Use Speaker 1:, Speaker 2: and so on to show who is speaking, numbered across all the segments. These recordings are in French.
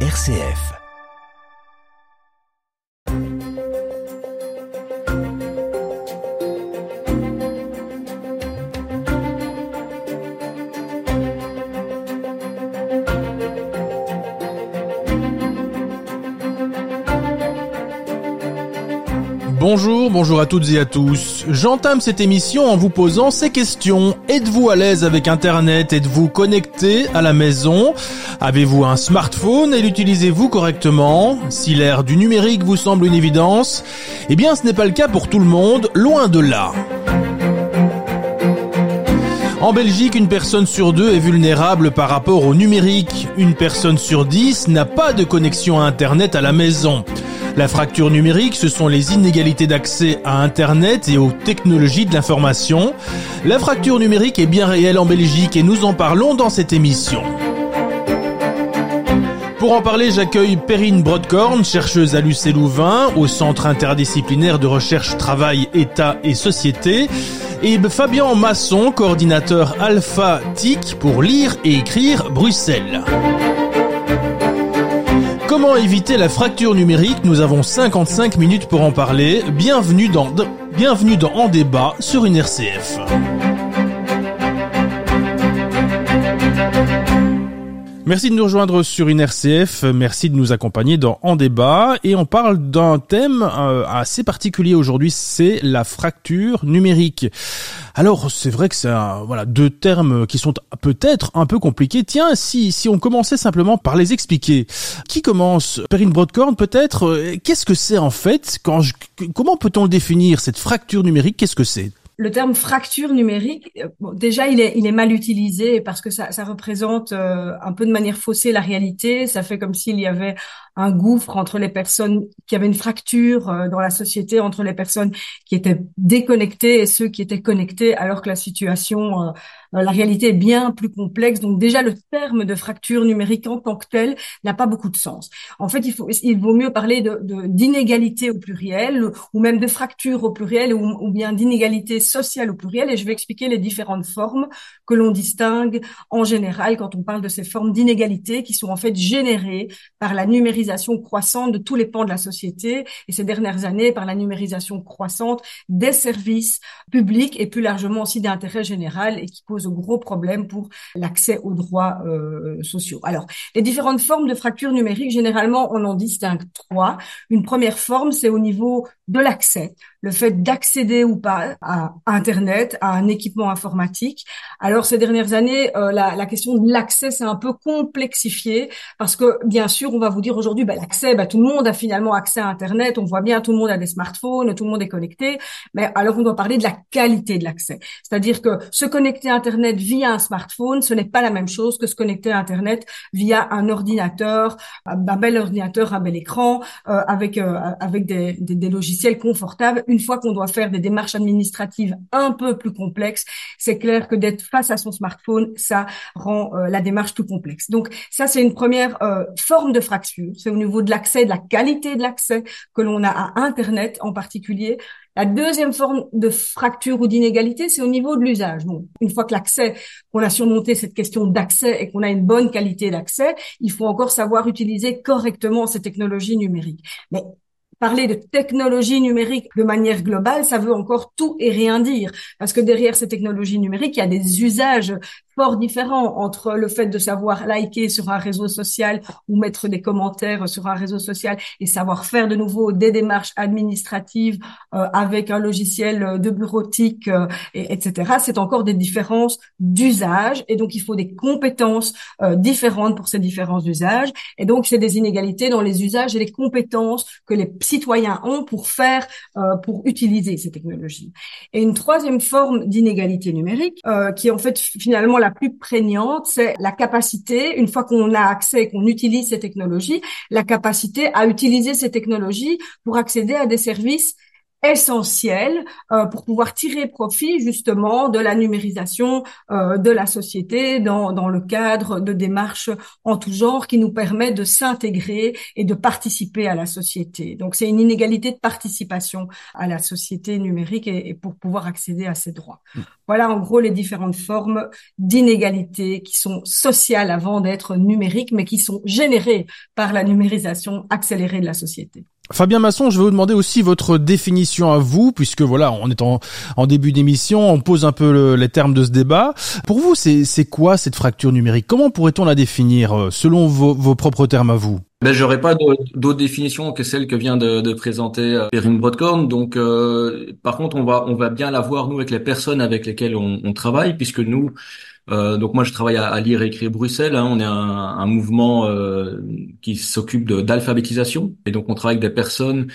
Speaker 1: RCF.
Speaker 2: Bonjour, bonjour à toutes et à tous. J'entame cette émission en vous posant ces questions. Êtes-vous à l'aise avec Internet? Êtes-vous connecté à la maison? Avez-vous un smartphone et l'utilisez-vous correctement? Si l'ère du numérique vous semble une évidence, eh bien ce n'est pas le cas pour tout le monde, loin de là. En Belgique, une personne sur deux est vulnérable par rapport au numérique. Une personne sur dix n'a pas de connexion à Internet à la maison. La fracture numérique, ce sont les inégalités d'accès à Internet et aux technologies de l'information. La fracture numérique est bien réelle en Belgique et nous en parlons dans cette émission. Pour en parler, j'accueille Perrine Brodkorn, chercheuse à l'UC Louvain, au Centre interdisciplinaire de recherche Travail, État et Société, et Fabien Masson, coordinateur Alpha TIC pour lire et écrire Bruxelles. Comment éviter la fracture numérique Nous avons 55 minutes pour en parler. Bienvenue dans, bienvenue dans En débat sur une RCF. Merci de nous rejoindre sur une RCF, merci de nous accompagner dans En débat. Et on parle d'un thème euh, assez particulier aujourd'hui, c'est la fracture numérique. Alors c'est vrai que c'est voilà deux termes qui sont peut-être un peu compliqués. Tiens, si si on commençait simplement par les expliquer. Qui commence? Perrine Broadcorn peut-être? Euh, Qu'est-ce que c'est en fait? Quand comment peut-on le définir cette fracture numérique? Qu'est-ce que c'est?
Speaker 3: Le terme fracture numérique, euh, déjà il est, il est mal utilisé parce que ça, ça représente euh, un peu de manière faussée la réalité. Ça fait comme s'il y avait un gouffre entre les personnes qui avaient une fracture euh, dans la société entre les personnes qui étaient déconnectées et ceux qui étaient connectés, alors que la situation euh, la réalité est bien plus complexe. Donc déjà, le terme de fracture numérique en tant que tel n'a pas beaucoup de sens. En fait, il, faut, il vaut mieux parler de, d'inégalité au pluriel ou même de fracture au pluriel ou, bien d'inégalité sociale au pluriel. Et je vais expliquer les différentes formes que l'on distingue en général quand on parle de ces formes d'inégalité qui sont en fait générées par la numérisation croissante de tous les pans de la société et ces dernières années par la numérisation croissante des services publics et plus largement aussi d'intérêt général et qui pose gros problèmes pour l'accès aux droits euh, sociaux. Alors, les différentes formes de fracture numérique, généralement, on en distingue trois. Une première forme, c'est au niveau de l'accès, le fait d'accéder ou pas à Internet, à un équipement informatique. Alors, ces dernières années, euh, la, la, question de l'accès s'est un peu complexifiée parce que, bien sûr, on va vous dire aujourd'hui, bah, l'accès, bah, tout le monde a finalement accès à Internet. On voit bien, tout le monde a des smartphones, tout le monde est connecté. Mais alors, on doit parler de la qualité de l'accès. C'est-à-dire que se connecter à Internet via un smartphone, ce n'est pas la même chose que se connecter à Internet via un ordinateur, un bel ordinateur, un bel écran, euh, avec euh, avec des, des, des, logiciels confortables. Une fois qu'on doit faire des démarches administratives un peu plus complexes, c'est clair que d'être face à son smartphone, ça rend euh, la démarche plus complexe. Donc ça, c'est une première forme de fracture. C'est au niveau de l'accès, de la qualité de l'accès que l'on a à Internet en particulier. La deuxième forme de fracture ou d'inégalité, c'est au niveau de l'usage. Bon, une fois que l'accès, qu'on a surmonté cette question d'accès et qu'on a une bonne qualité d'accès, il faut encore savoir utiliser correctement ces technologies numériques. Mais parler de technologie numérique de manière globale, ça veut encore tout et rien dire. Parce que derrière ces technologies numériques, il y a des usages fort différents entre le fait de savoir liker sur un réseau social ou mettre des commentaires sur un réseau social et savoir faire de nouveau des démarches administratives euh, avec un logiciel de bureautique, euh, et, etc. C'est encore des différences d'usage et donc il faut des compétences euh, différentes pour ces différents usages et donc c'est des inégalités dans les usages et les compétences que les citoyens ont pour faire, pour utiliser ces technologies. Et une troisième forme d'inégalité numérique qui est en fait finalement la la plus prégnante, c'est la capacité, une fois qu'on a accès et qu'on utilise ces technologies, la capacité à utiliser ces technologies pour accéder à des services essentiel euh, pour pouvoir tirer profit justement de la numérisation euh, de la société dans, dans le cadre de démarches en tout genre qui nous permet de s'intégrer et de participer à la société. Donc c'est une inégalité de participation à la société numérique et, et pour pouvoir accéder à ces droits. Mmh. Voilà en gros les différentes formes d'inégalité qui sont sociales avant d'être numériques, mais qui sont générées par la numérisation accélérée de la société.
Speaker 2: Fabien Masson, je vais vous demander aussi votre définition à vous, puisque voilà, on est en, début d'émission, on pose un peu les termes de ce débat. Pour vous, c'est quoi cette fracture numérique? Comment pourrait-on la définir euh, selon vos, propres termes à vous?
Speaker 1: Ben, j'aurais pas d'autres définitions que celle que vient de, présenter euh, Perrine Broadcorn. Donc, euh, par contre, on va on va bien la voir nous avec les personnes avec lesquelles on travaille, puisque nous, euh, donc moi, je travaille à, lire et écrire Bruxelles. Hein. On est un, un mouvement euh, qui s'occupe d'alphabétisation, et donc on travaille avec des personnes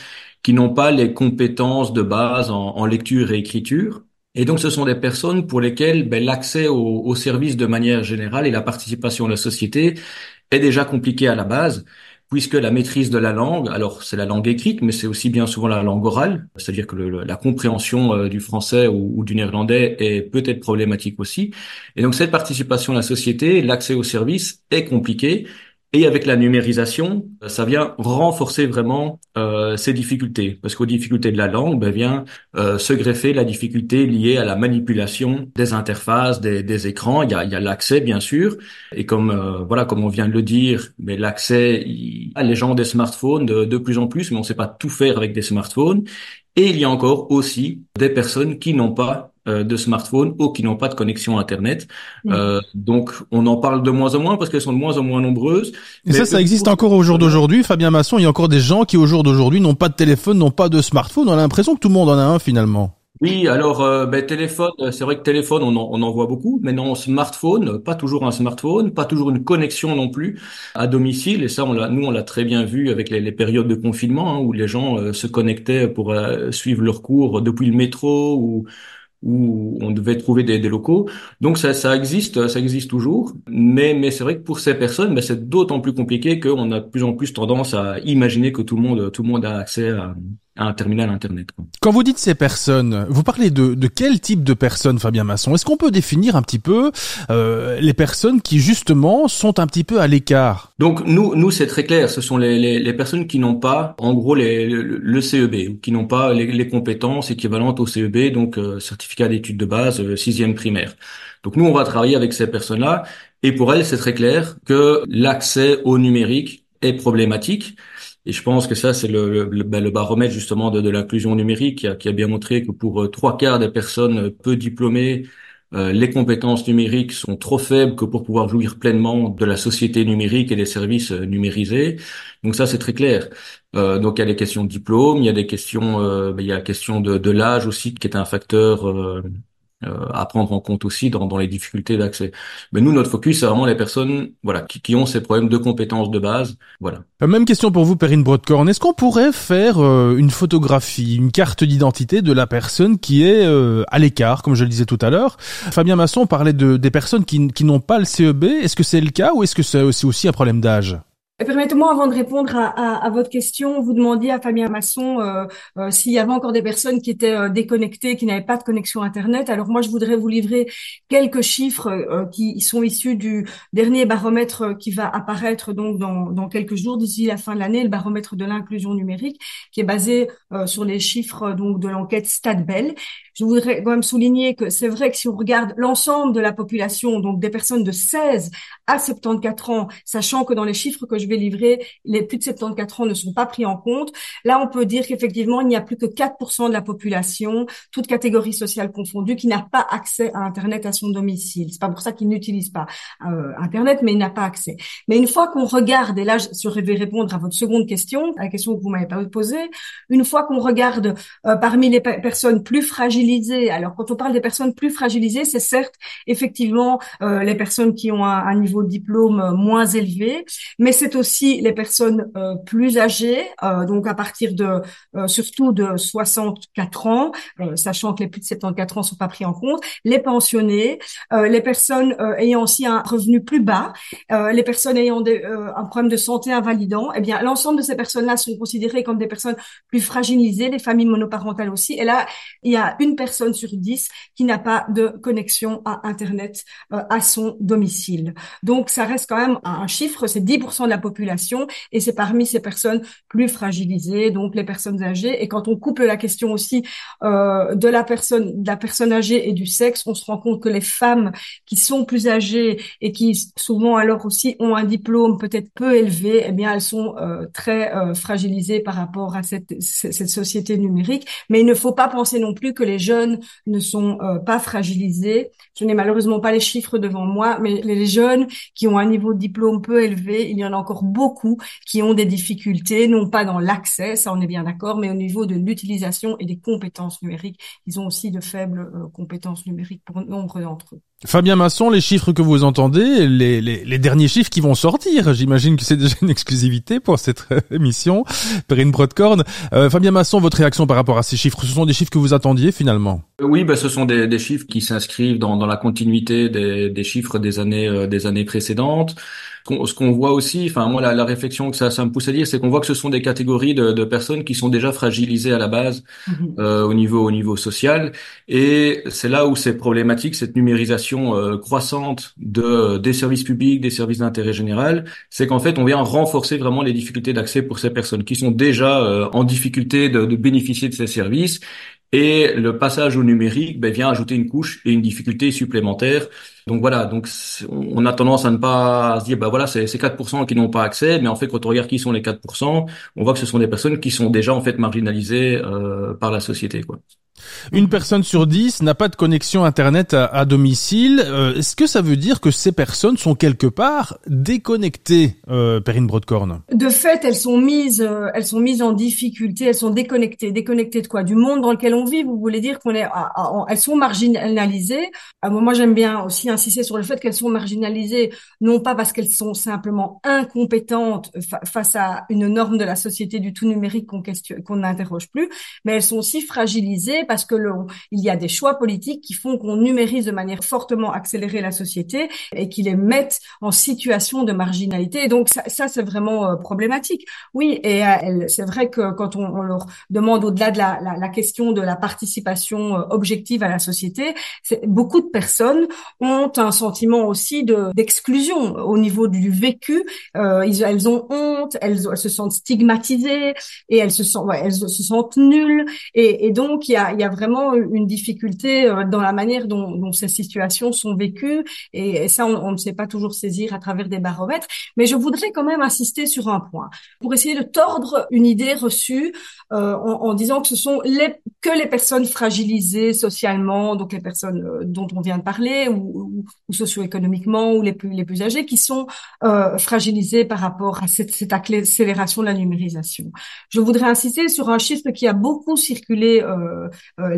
Speaker 1: qui n'ont pas les compétences de base en, en, lecture et écriture. Et donc, ce sont des personnes pour lesquelles ben, l'accès aux au services de manière générale et la participation à la société est déjà compliqué à la base puisque la maîtrise de la langue, alors c'est la langue écrite, mais c'est aussi bien souvent la langue orale, c'est-à-dire que la compréhension euh, du français ou, ou, du néerlandais est peut-être problématique aussi. Et donc cette participation à la société, l'accès aux services est compliqué et avec la numérisation, euh, ça vient renforcer vraiment euh, ces difficultés, parce qu'aux difficultés de la langue ben, vient euh, se greffer la difficulté liée à la manipulation des interfaces, des, des écrans. Il y a, il l'accès bien sûr, et comme euh, voilà, comme on vient de le dire, mais l'accès, les gens des smartphones de, de plus en plus, mais on ne sait pas tout faire avec des smartphones. Et il y a encore aussi des personnes qui n'ont pas euh, de smartphones ou qui n'ont pas de connexion Internet. Mm. Euh, donc, on en parle de moins en moins parce qu'elles sont de moins en moins nombreuses.
Speaker 2: Et ça, ça existe encore au jour d'aujourd'hui. Fabien Masson, il y a encore des gens qui, au jour d'aujourd'hui, n'ont pas de téléphone, n'ont pas de smartphone. On a l'impression que tout le monde en a un finalement.
Speaker 1: Oui, alors euh, ben, téléphone, c'est vrai que téléphone, on en, on en voit beaucoup. Maintenant, smartphone, pas toujours un smartphone, pas toujours une connexion non plus à domicile. Et ça, on l'a, nous, on l'a très bien vu avec les, les périodes de confinement hein, où les gens se connectaient pour suivre leurs cours depuis le métro ou où on devait trouver des, des locaux. Donc ça, ça existe, ça existe toujours. Mais, mais c'est vrai que pour ces personnes, ben, c'est d'autant plus compliqué qu'on a de plus en plus tendance à imaginer que tout le monde, tout le monde a accès à, un terminal Internet.
Speaker 2: Quand vous dites ces personnes, vous parlez de, de quel type de personnes, Fabien Masson? Est-ce qu'on peut définir un petit peu euh, les personnes qui justement sont un petit peu à l'écart?
Speaker 1: Donc nous, nous c'est très clair. Ce sont les, les, les personnes qui n'ont pas, en gros, les, le, CEB, qui n'ont pas les, les, compétences équivalentes au CEB, donc euh, certificat d'études de base, euh, sixième primaire. Donc nous, on va travailler avec ces personnes-là, et pour elles, c'est très clair que l'accès au numérique est problématique. Et je pense que ça, c'est le, le, ben, le, baromètre justement de, de l'inclusion numérique qui a, qui a, bien montré que pour euh, trois quarts des personnes peu diplômées, euh, les compétences numériques sont trop faibles que pour pouvoir jouir pleinement de la société numérique et des services euh, numérisés. Donc ça, c'est très clair. Euh, donc il y a des questions de diplôme, il y a des questions, ben, il y a la question de, de l'âge aussi qui est un facteur euh, à prendre en compte aussi dans, dans les difficultés d'accès. Mais nous, notre focus, c'est vraiment les personnes voilà, qui, qui, ont ces problèmes de compétences de base. Voilà.
Speaker 2: Euh, même question pour vous, Perrine Broadcorn. Est-ce qu'on pourrait faire euh, une photographie, une carte d'identité de la personne qui est à l'écart, comme je le disais tout à l'heure? Fabien Masson parlait de, des personnes qui, qui n'ont pas le CEB. Est-ce que c'est le cas ou est-ce que c'est aussi un problème d'âge?
Speaker 3: Permettez-moi, avant de répondre à, votre question, vous demandiez à Fabien Masson euh, euh, s'il y avait encore des personnes qui étaient euh, déconnectées, qui n'avaient pas de connexion Internet. Alors moi, je voudrais vous livrer quelques chiffres euh, qui sont issus du dernier baromètre qui va apparaître donc dans, dans quelques jours, d'ici la fin de l'année, le baromètre de l'inclusion numérique, qui est basé sur les chiffres donc de l'enquête Stadbell. Je voudrais quand même souligner que c'est vrai que si on regarde l'ensemble de la population, donc des personnes de 16 à 74 ans, sachant que dans les chiffres que je vais livrer, les plus de 74 ans ne sont pas pris en compte, là on peut dire qu'effectivement il n'y a plus que 4% de la population, toute catégorie sociale confondue, qui n'a pas accès à Internet à son domicile. C'est pas pour ça qu'il n'utilise pas euh, Internet, mais il n'a pas accès. Mais une fois qu'on regarde, et là je vais répondre à votre seconde question, à la question que vous m'avez pas posée, une fois qu'on regarde euh, parmi les personnes plus fragiles alors quand on parle des personnes plus fragilisées, c'est certes effectivement euh, les personnes qui ont un, niveau de diplôme moins élevé, mais c'est aussi les personnes euh, plus âgées, euh, donc à partir de surtout de 64 ans, sachant que les plus de 74 ans sont pas pris en compte, les pensionnés, les personnes ayant aussi un revenu plus bas, les personnes ayant un problème de santé invalidant, eh bien l'ensemble de ces personnes-là sont considérées comme des personnes plus fragilisées, les familles monoparentales aussi. Et là, il y a une personne sur dix qui n'a pas de connexion à Internet à son domicile. Donc ça reste quand même un chiffre, c'est 10% de la population et c'est parmi ces personnes plus fragilisées, donc les personnes âgées. Et quand on coupe la question aussi euh, de la personne, de la personne âgée et du sexe, on se rend compte que les femmes qui sont plus âgées et qui souvent alors aussi ont un diplôme peut-être peu élevé, eh bien elles sont euh, très euh, fragilisées par rapport à cette, cette société numérique. Mais il ne faut pas penser non plus que les jeunes ne sont euh, pas fragilisés. Je n'ai malheureusement pas les chiffres devant moi, mais les jeunes qui ont un niveau de diplôme peu élevé, il y en a encore beaucoup qui ont des difficultés, non pas dans l'accès, ça on est bien d'accord, mais au niveau de l'utilisation et des compétences numériques. Ils ont aussi de faibles euh, compétences numériques pour nombre d'entre eux.
Speaker 2: Fabien Masson, les chiffres que vous entendez, les, les, les derniers chiffres qui vont sortir, j'imagine que c'est déjà une exclusivité pour cette euh, émission, Perrine Brodcorn. Euh, Fabien Masson, votre réaction par rapport à ces chiffres, ce sont des chiffres que vous attendiez finalement?
Speaker 1: Oui, bah, ce sont des, des chiffres qui s'inscrivent dans, dans, la continuité des, des chiffres des années, euh, des années précédentes. Ce qu'on voit aussi, enfin moi la, la, réflexion que ça, ça me pousse à dire, c'est qu'on voit que ce sont des catégories de, de, personnes qui sont déjà fragilisées à la base mhm. euh, au niveau au niveau social, et c'est là où c'est problématique cette numérisation euh, croissante de des services publics, des services d'intérêt général, c'est qu'en fait on vient renforcer vraiment les difficultés d'accès pour ces personnes qui sont déjà euh, en difficulté de, de bénéficier de ces services et le passage au numérique ben, vient ajouter une couche et une difficulté supplémentaire. Donc voilà, donc on a tendance à ne pas se dire, ben voilà, c'est ces 4% qui n'ont pas accès, mais en fait, quand on regarde qui sont les 4%, on voit que ce sont des personnes qui sont déjà en fait marginalisées euh, par la société. Quoi.
Speaker 2: Une personne sur dix n'a pas de connexion Internet à, domicile. Euh, est-ce que ça veut dire que ces personnes sont quelque part déconnectées, euh, Perrine Broadcorn
Speaker 3: De fait, elles sont mises, euh, elles sont mises en difficulté, elles sont déconnectées. Déconnectées de quoi? Du monde dans lequel on vit. Vous voulez dire qu'on est, elles sont marginalisées. moi, j'aime bien aussi insister sur le fait qu'elles sont marginalisées, non pas parce qu'elles sont simplement incompétentes face à une norme de la société du tout numérique qu'on qu'on n'interroge plus, mais elles sont aussi fragilisées parce que il y a des choix politiques qui font qu'on numérise de manière fortement accélérée la société et qui les mettent en situation de marginalité. Et donc ça, ça c'est vraiment euh, problématique. Oui, et euh, c'est vrai que quand on, on leur demande au-delà de la, la, la, question de la participation euh, objective à la société, beaucoup de personnes ont un sentiment aussi de d'exclusion au niveau du vécu. Euh, ils, elles ont honte, elles, se sentent stigmatisées et elles se sentent, ouais, elles se sentent nulles. Et, et donc il y a, y a vraiment une difficulté euh, dans la manière dont, dont ces situations sont vécues et, ça, on, ne sait pas toujours saisir à travers des baromètres. Mais je voudrais quand même insister sur un point pour essayer de tordre une idée reçue euh, en, en, disant que ce sont les, que les personnes fragilisées socialement, donc les personnes euh, dont on vient de parler, ou, ou, socio-économiquement, ou les plus les plus âgées, qui sont euh, fragilisées par rapport à cette, cette, accélération de la numérisation. Je voudrais insister sur un chiffre qui a beaucoup circulé euh,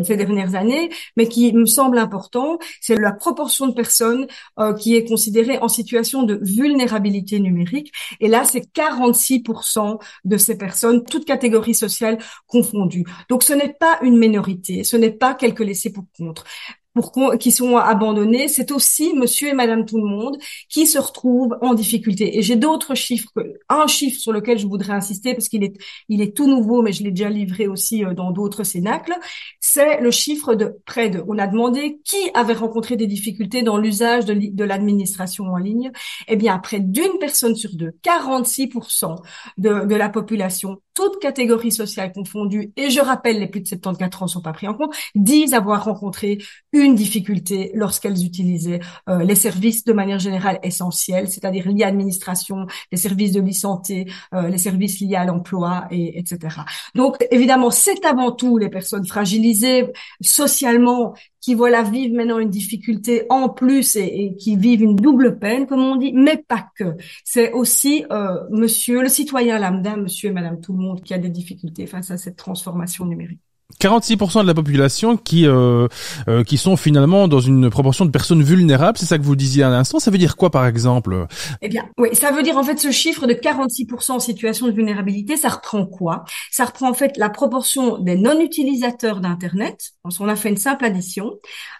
Speaker 3: ces dernières années, mais qui me semble important, c'est la proportion de personnes euh, qui est considérée en situation de vulnérabilité numérique. Et là, c'est 46% de ces personnes, toutes catégories sociales confondues. Donc, ce n'est pas une minorité, ce n'est pas quelques laissés pour contre pour qui sont abandonnés, c'est aussi monsieur et madame tout le monde qui se retrouvent en difficulté. Et j'ai d'autres chiffres, un chiffre sur lequel je voudrais insister parce qu'il est, il est tout nouveau, mais je l'ai déjà livré aussi euh, dans d'autres cénacles, c'est le chiffre de près de, on a demandé qui avait rencontré des difficultés dans l'usage de, de l'administration en ligne. Eh bien, près d'une personne sur deux, 46% de, de la population, toutes catégories sociales confondues, et je rappelle, les plus de 74 ans sont pas pris en compte, disent avoir rencontré une une difficulté lorsqu'elles utilisaient euh, les services de manière générale essentiels, c'est-à-dire liés à l'administration, les services de l'e-santé, euh, les services liés à l'emploi, et, etc. Donc, évidemment, c'est avant tout les personnes fragilisées socialement qui voilà vivent maintenant une difficulté en plus et, qui vivent une double peine, comme on dit, mais pas que. C'est aussi euh, monsieur, le citoyen lambda, monsieur et madame tout le monde qui a des difficultés face à cette transformation numérique.
Speaker 4: 46% de la population qui euh, euh, qui sont finalement dans une proportion de personnes vulnérables, c'est ça que vous disiez à l'instant. Ça veut dire quoi, par exemple?
Speaker 3: Eh bien, oui, ça veut dire en fait ce chiffre de 46% en situation de vulnérabilité, ça reprend quoi? Ça reprend en fait la proportion des non-utilisateurs d'Internet. On a fait une simple addition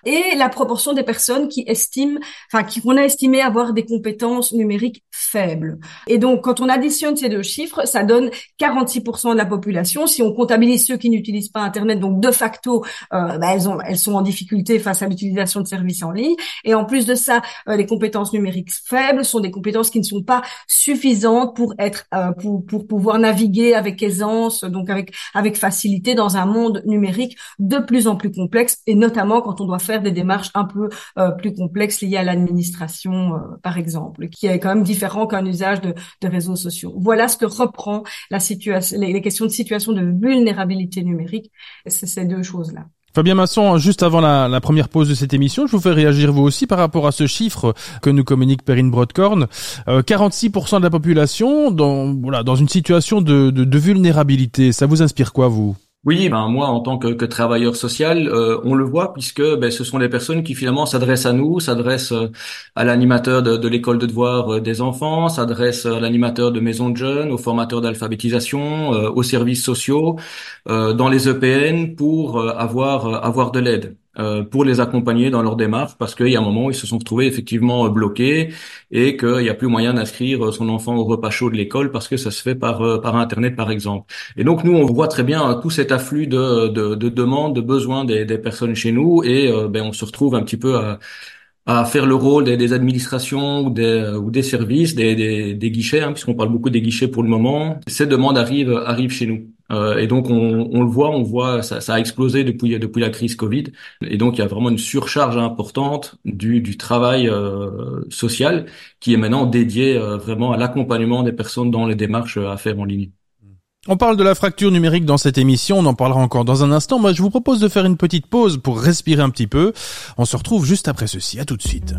Speaker 3: et la proportion des personnes qui estiment, enfin qui qu'on a estimé avoir des compétences numériques faibles. Et donc, quand on additionne ces deux chiffres, ça donne 46% de la population. Si on comptabilise ceux qui n'utilisent pas Internet donc de facto, euh, bah, elles, ont, elles sont en difficulté face à l'utilisation de services en ligne. Et en plus de ça, euh, les compétences numériques faibles sont des compétences qui ne sont pas suffisantes pour être, euh, pour, pour pouvoir naviguer avec aisance, donc avec avec facilité dans un monde numérique de plus en plus complexe, et notamment quand on doit faire des démarches un peu plus complexes liées à l'administration, par exemple, qui est quand même différent qu'un usage de, de réseaux sociaux. Voilà ce que reprend la situation, les questions de situation de vulnérabilité numérique
Speaker 4: Fabien Masson, juste avant la, première pause de cette émission, je vous fais réagir vous aussi par rapport à ce chiffre que nous communique Perrine Broadcorn. 46% de la population dans, voilà, dans une situation de vulnérabilité. Ça vous inspire quoi, vous?
Speaker 1: Oui, ben moi en tant que, travailleur social, euh, on le voit puisque ben, ce sont des personnes qui finalement s'adressent à nous, s'adressent euh, à l'animateur de, l'école de devoir euh, des enfants, s'adressent à l'animateur de maison de jeunes, aux formateurs d'alphabétisation, aux services sociaux, dans les EPN pour avoir avoir de l'aide. Euh, pour les accompagner dans leur démarche parce qu'il y a un moment ils se sont retrouvés effectivement euh, bloqués et qu'il n'y a plus moyen d'inscrire euh, son enfant au repas chaud de l'école parce que ça se fait par par internet par exemple. Et donc nous on voit très bien tout cet afflux de, de, de demandes, de besoins des, des personnes chez nous et ben on se retrouve un petit peu à à faire le rôle des, des administrations ou des, ou des services, des, des, des guichets, hein, puisqu'on parle beaucoup des guichets pour le moment. Ces demandes arrivent, arrivent chez nous. Euh, et donc on, on, le voit, on voit, ça, ça, a explosé depuis depuis la crise Covid. Et donc il y a vraiment une surcharge importante du, du travail euh, social qui est maintenant dédié euh, vraiment à l'accompagnement des personnes dans les démarches à faire en ligne.
Speaker 4: On parle de la fracture numérique dans cette émission, on en parlera encore dans un instant. Moi, je vous propose de faire une petite pause pour respirer un petit peu. On se retrouve juste après ceci. À tout de suite.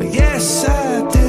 Speaker 5: Yes, I do.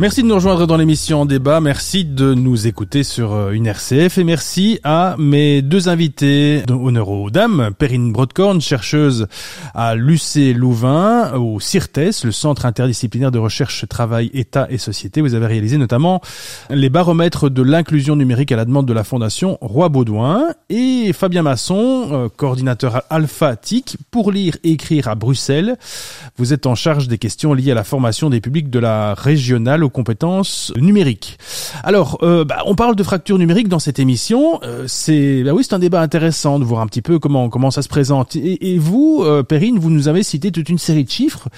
Speaker 2: Merci de nous rejoindre dans l'émission en débat. Merci de nous écouter sur euh, une RCF et merci à mes deux invités honneur aux dames. Perrine Brodkorn, chercheuse à l'UC Louvain, au CIRTES, le Centre interdisciplinaire de recherche travail État et société. Vous avez réalisé notamment les baromètres de l'inclusion numérique à la demande de la Fondation Roi Baudouin et Fabien Masson, euh, coordinateur Alpha TIC pour lire et écrire à Bruxelles. Vous êtes en charge des questions liées à la formation des publics de la régionale compétences numériques. Alors, euh, bah, on parle de fracture numérique dans cette émission. Euh, c'est, bah oui, c'est un débat intéressant de voir un petit peu comment ça se présente. Et, vous, euh, Perrine, vous nous avez cité toute une série de chiffres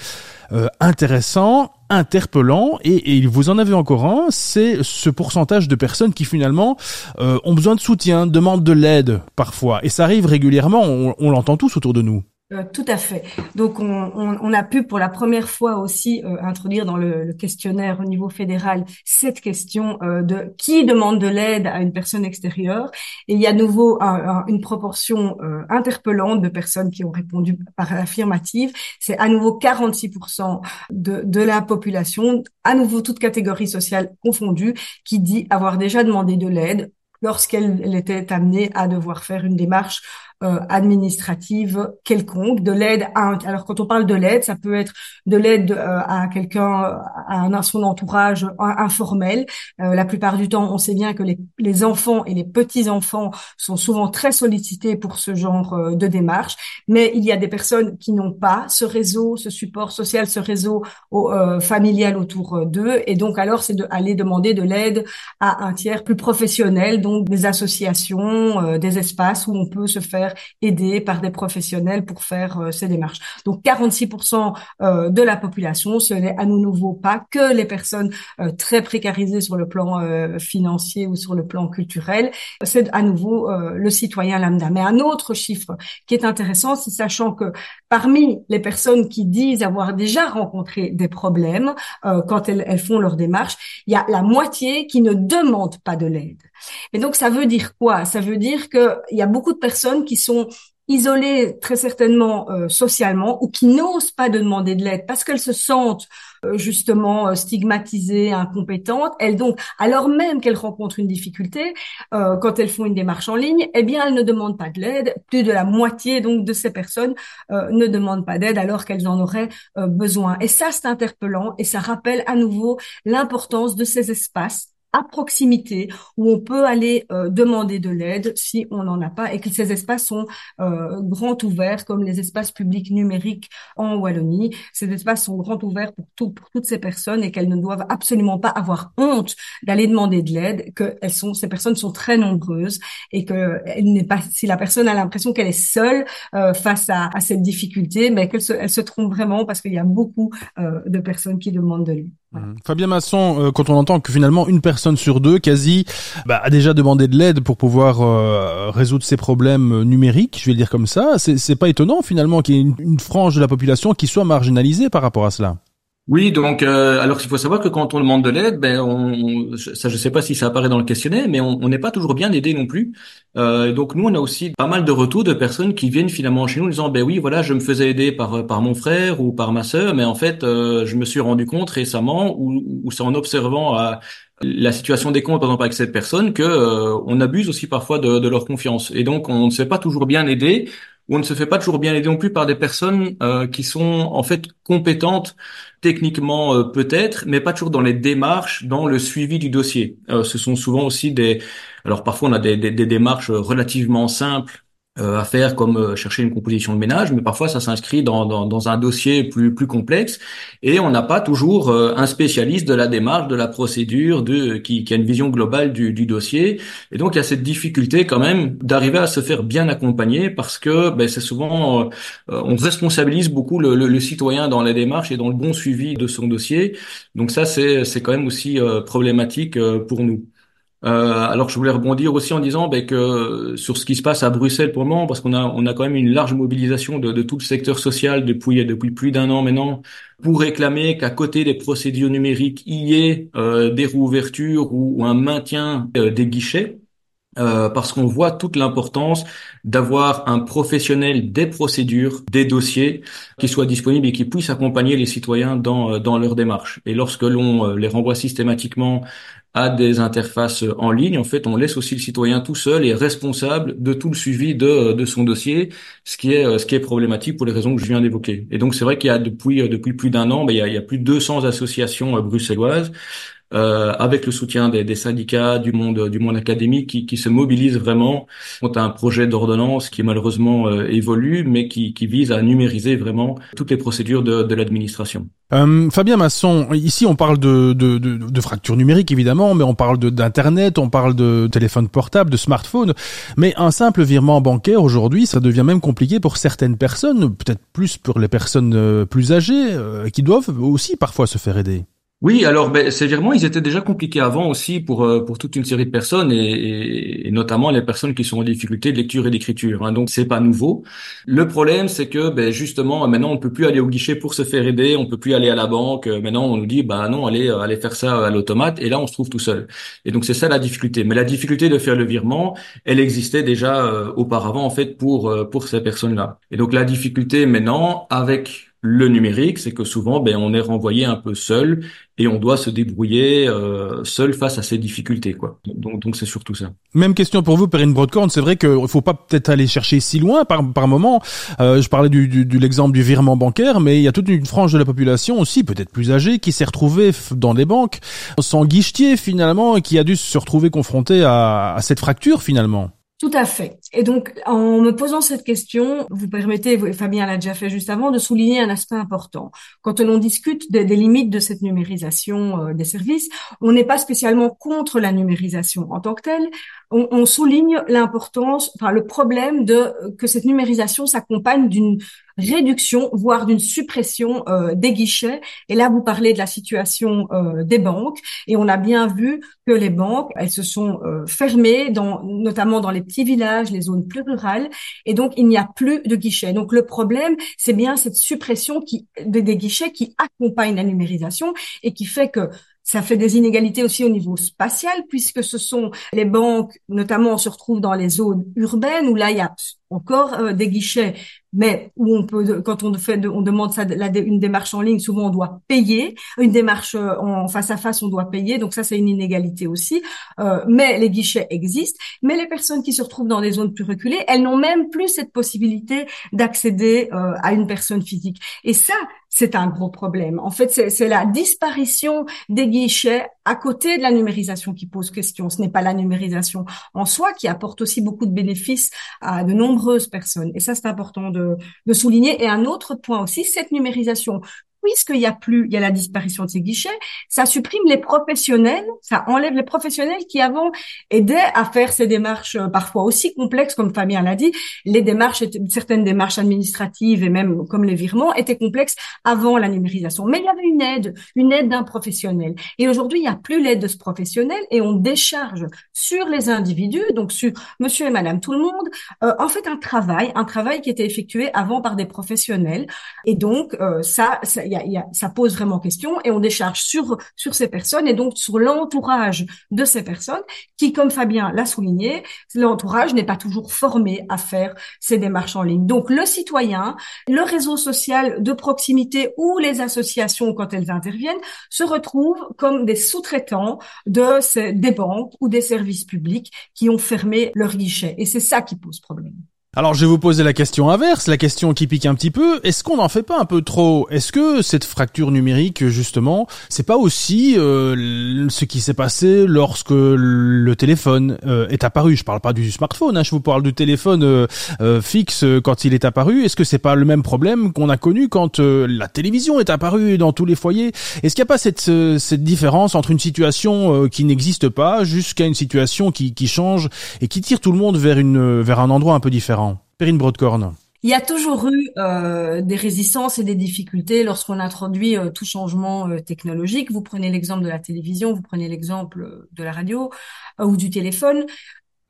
Speaker 2: euh, intéressants, interpellants, et, et vous en avez encore un. C'est ce pourcentage de personnes qui finalement ont besoin de soutien, demandent de l'aide parfois, et ça arrive régulièrement. On l'entend tous autour de nous.
Speaker 3: Euh, tout à fait. Donc, on, on, on, a pu pour la première fois aussi euh, introduire dans le, le, questionnaire au niveau fédéral cette question euh, de qui demande de l'aide à une personne extérieure. Et il y a à nouveau un, un, une proportion euh, interpellante de personnes qui ont répondu par affirmative. C'est à nouveau 46% de, de la population, à nouveau toute catégorie sociale confondue, qui dit avoir déjà demandé de l'aide lorsqu'elle était amenée à devoir faire une démarche euh, administrative quelconque, de l'aide à un, alors quand on parle de l'aide, ça peut être de l'aide euh, à quelqu'un, à, un, à son entourage informel. Euh, la plupart du temps, on sait bien que les, les enfants et les petits enfants sont souvent très sollicités pour ce genre euh, de démarche, mais il y a des personnes qui n'ont pas ce réseau, ce support social, ce réseau euh, familial autour d'eux, et donc alors c'est d'aller de demander de l'aide à un tiers plus professionnel, donc des associations, des espaces où on peut se faire aider par des professionnels pour faire euh, ces démarches. Donc 46% euh, de la population, ce n'est à nouveau pas que les personnes euh, très précarisées sur le plan financier ou sur le plan culturel, c'est à nouveau le citoyen lambda. Mais un autre chiffre qui est intéressant, c'est sachant que parmi les personnes qui disent avoir déjà rencontré des problèmes quand elles, elles font leur démarche, il y a la moitié qui ne demandent pas de l'aide. Et donc ça veut dire quoi? Ça veut dire qu'il y a beaucoup de personnes qui sont isolées très certainement euh, socialement ou qui n'osent pas de demander de l'aide parce qu'elles se sentent euh, justement euh, stigmatisées, incompétentes. Elles donc, alors même qu'elles rencontrent une difficulté, quand elles font une démarche en ligne, eh bien elles ne demandent pas de l'aide. Plus de la moitié donc de ces personnes ne demandent pas d'aide alors qu'elles en auraient besoin. Et ça c'est interpellant et ça rappelle à nouveau l'importance de ces espaces à proximité où on peut aller euh, demander de l'aide si on n'en a pas et que ces espaces sont euh, grands ouverts comme les espaces publics numériques en Wallonie. Ces espaces sont grands ouverts pour, tout, pour toutes ces personnes et qu'elles ne doivent absolument pas avoir honte d'aller demander de l'aide, que elles sont, ces personnes sont très nombreuses et que elle n'est pas, si la personne a l'impression qu'elle est seule euh, face à, à, cette difficulté, mais qu'elle se, elle se trompe vraiment parce qu'il y a beaucoup euh, de personnes qui demandent de l'aide.
Speaker 2: Mmh. Fabien Masson, euh, quand on entend que finalement une personne sur deux, quasi, bah, a déjà demandé de l'aide pour pouvoir euh, résoudre ses problèmes numériques, je vais le dire comme ça, c'est pas étonnant finalement qu'il y ait une frange de la population qui soit marginalisée par rapport à cela.
Speaker 1: Oui, donc euh, alors il faut savoir que quand on demande de l'aide, ben on, ça je sais pas si ça apparaît dans le questionnaire, mais on n'est pas toujours bien aidé non plus. Euh, donc nous on a aussi pas mal de retours de personnes qui viennent finalement chez nous en disant ben oui voilà je me faisais aider par par mon frère ou par ma sœur, mais en fait euh, je me suis rendu compte récemment ou, ou c'est en observant à la situation des comptes, par exemple, avec cette personne, que euh, on abuse aussi parfois de, de, leur confiance. Et donc, on ne se fait pas toujours bien aider où on ne se fait pas toujours bien aider non plus par des personnes euh, qui sont en fait compétentes techniquement euh, peut-être, mais pas toujours dans les démarches, dans le suivi du dossier. Euh, ce sont souvent aussi des, alors parfois on a des, des, des démarches relativement simples à faire comme euh, chercher une composition de ménage, mais parfois ça s'inscrit dans, dans, un dossier plus, plus complexe et on n'a pas toujours euh, un spécialiste de la démarche, de la procédure, de, qui, a une vision globale du, dossier. Et donc il y a cette difficulté quand même d'arriver à se faire bien accompagner parce que ben, c'est souvent, on responsabilise beaucoup le, citoyen dans la démarche et dans le bon suivi de son dossier. Donc ça c'est, c'est quand même aussi problématique pour nous. Euh, alors je voulais rebondir aussi en disant ben, que sur ce qui se passe à Bruxelles pour le moment, parce qu'on a on a quand même une large mobilisation de, de tout le secteur social depuis depuis plus d'un an maintenant pour réclamer qu'à côté des procédures numériques, il y ait euh, des réouvertures ou, ou un maintien euh, des guichets. Euh, parce qu'on voit toute l'importance d'avoir un professionnel des procédures, des dossiers qui soit disponible et qui puisse accompagner les citoyens dans, euh, dans leur démarche. Et lorsque l'on euh, les renvoie systématiquement à des interfaces en ligne, en fait, on laisse aussi le citoyen tout seul et responsable de tout le suivi de, de son dossier, ce qui est ce qui est problématique pour les raisons que je viens d'évoquer. Et donc c'est vrai qu'il y a depuis depuis plus d'un an, ben, il, y a, il y a plus de 200 associations bruxelloises euh, avec le soutien des, des, syndicats, du monde, du monde académique, qui, qui se mobilisent vraiment contre un projet d'ordonnance qui malheureusement euh, évolue, mais qui, qui, vise à numériser vraiment toutes les procédures de, de l'administration.
Speaker 2: Euh, Fabien Masson, ici on parle de, de, de, de fracture numérique évidemment, mais on parle d'internet, on parle de téléphone portable, de smartphone, mais un simple virement bancaire aujourd'hui, ça devient même compliqué pour certaines personnes, peut-être plus pour les personnes euh, plus âgées, euh, qui doivent aussi parfois se faire aider.
Speaker 1: Oui, alors ben, ces virements, ils étaient déjà compliqués avant aussi pour euh, pour toute une série de personnes et, et, notamment les personnes qui sont en difficulté de lecture et d'écriture. Hein, donc c'est pas nouveau. Le problème, c'est que ben, justement maintenant on peut plus aller au guichet pour se faire aider, on peut plus aller à la banque. Maintenant on nous dit bah non allez allez faire ça à l'automate et là on se trouve tout seul. Et donc c'est ça la difficulté. Mais la difficulté de faire le virement, elle existait déjà euh, auparavant en fait pour euh, pour ces personnes-là. Et donc la difficulté maintenant avec le numérique, c'est que souvent, ben, on est renvoyé un peu seul et on doit se débrouiller euh, seul face à ces difficultés, quoi. Donc, donc c'est surtout ça.
Speaker 2: Même question pour vous, Perrine Broadcorn. C'est vrai qu'il faut pas peut-être aller chercher si loin par, par moment. Euh, je parlais du, du, de l'exemple du virement bancaire, mais il y a toute une frange de la population aussi, peut-être plus âgée, qui s'est retrouvée dans des banques sans guichetier finalement et qui a dû se retrouver confrontée à, à cette fracture finalement.
Speaker 3: Tout à fait. Et donc, en me posant cette question, vous permettez, Fabien l'a déjà fait juste avant, de souligner un aspect important. Quand on discute des, limites de cette numérisation euh, des services, on n'est pas spécialement contre la numérisation en tant que telle. On, souligne l'importance, enfin le problème de que cette numérisation s'accompagne d'une réduction, voire d'une suppression euh, des guichets. Et là, vous parlez de la situation euh, des banques, et on a bien vu que les banques, elles se sont euh, fermées, dans, notamment dans les petits villages, zones plus rurales, et donc il n'y a plus de guichets. Donc le problème, c'est bien cette suppression qui, des guichets qui accompagne la numérisation et qui fait que ça fait des inégalités aussi au niveau spatial, puisque ce sont les banques, notamment on se retrouve dans les zones urbaines où là il y a encore euh, des guichets, mais où on peut, quand on fait, on demande ça, une démarche en ligne, souvent on doit payer. Une démarche euh, en face à face, on doit payer. Donc ça, c'est une inégalité aussi. Euh, mais les guichets existent. Mais les personnes qui se retrouvent dans des zones plus reculées, elles n'ont même plus cette possibilité d'accéder euh, à une personne physique. Et ça, c'est un gros problème. En fait, c'est la disparition des guichets à côté de la numérisation qui pose question. Ce n'est pas la numérisation en soi qui apporte aussi beaucoup de bénéfices à de nombreuses personnes. Et ça, c'est important de, de souligner. Et un autre point aussi, cette numérisation puisqu'il y a plus, il y a la disparition de ces guichets, ça supprime les professionnels, ça enlève les professionnels qui avant aidaient à faire ces démarches euh, parfois aussi complexes, comme Fabien l'a dit. Les démarches, certaines démarches administratives et même comme les virements étaient complexes avant la numérisation. Mais il y avait une aide, une aide d'un professionnel. Et aujourd'hui, il n'y a plus l'aide de ce professionnel et on décharge sur les individus, donc sur monsieur et madame tout le monde, euh, en fait un travail, un travail qui était effectué avant par des professionnels. Et donc, euh, ça, ça y a, y a, ça pose vraiment question et on décharge sur sur ces personnes et donc sur l'entourage de ces personnes qui, comme Fabien l'a souligné, l'entourage n'est pas toujours formé à faire ces démarches en ligne. Donc le citoyen, le réseau social de proximité ou les associations quand elles interviennent se retrouvent comme des sous-traitants de ces, des banques ou des services publics qui ont fermé leurs guichets et c'est ça qui pose problème.
Speaker 4: Alors je vais vous poser la question inverse, la question qui pique un petit peu. Est-ce qu'on n'en fait pas un peu trop? Est-ce que cette fracture numérique, justement, c'est pas aussi euh, ce qui s'est passé lorsque le téléphone euh, est apparu? Je parle pas du smartphone, hein, je vous parle du téléphone euh, fixe quand il est apparu. Est-ce que c'est pas le même problème qu'on a connu quand la télévision est apparue dans tous les foyers? Est-ce qu'il n'y a pas cette, différence entre une situation qui n'existe pas jusqu'à une situation qui, qui change et qui tire tout le monde vers une vers un endroit un peu différent? Perrine Broadcorn.
Speaker 3: Il y a toujours eu euh, des résistances et des difficultés lorsqu'on introduit euh, tout changement euh, technologique. Vous prenez l'exemple de la télévision, vous prenez l'exemple de la radio euh, ou du téléphone.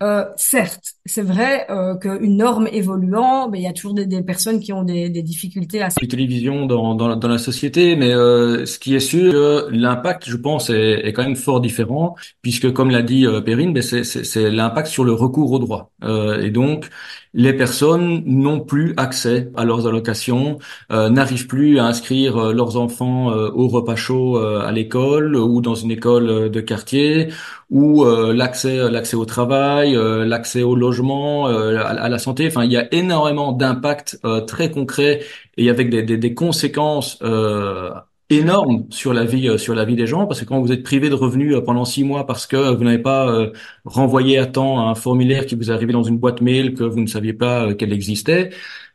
Speaker 3: Euh, certes, c'est vrai euh, qu'une norme évoluant, ben, il y a toujours des, des personnes qui ont des, des difficultés à
Speaker 1: la télévision dans, dans, dans la société, mais euh, ce qui est sûr, l'impact, je pense, est, est, quand même fort différent, puisque comme l'a dit euh, Perrine, ben c'est l'impact sur le recours au droit. Euh, et donc, les personnes n'ont plus accès à leurs allocations, euh, n'arrivent plus à inscrire euh, leurs enfants euh, au repas chaud euh, à l'école ou dans une école euh, de quartier, ou euh, l'accès l'accès au travail, l'accès au logement, à, à, la santé. Enfin, il y a énormément d'impacts très concrets et avec des, des, des conséquences énorme sur la vie sur la vie des gens parce que quand vous êtes privé de revenus pendant six mois parce que vous n'avez pas euh, renvoyé à temps un formulaire qui vous est arrivé dans une boîte mail que vous ne saviez pas euh, qu'elle existait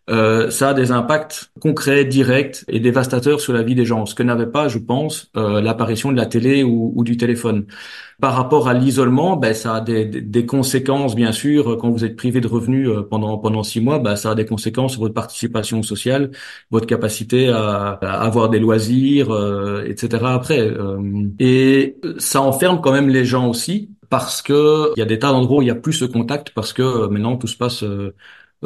Speaker 1: euh, ça a des impacts concrets, directs et dévastateurs sur la vie des gens, ce que n'avait pas, je pense, euh, l'apparition de la télé ou, ou, du téléphone. Par rapport à l'isolement, ben, ça a des, des, conséquences, bien sûr, quand vous êtes privé de revenus euh, pendant pendant six mois, ben, ça a des conséquences sur votre participation sociale, votre capacité à, à avoir des loisirs, euh, etc. Après, euh, et ça enferme quand même les gens aussi parce que il y a des tas d'endroits où il y a plus ce contact parce que maintenant tout se passe euh,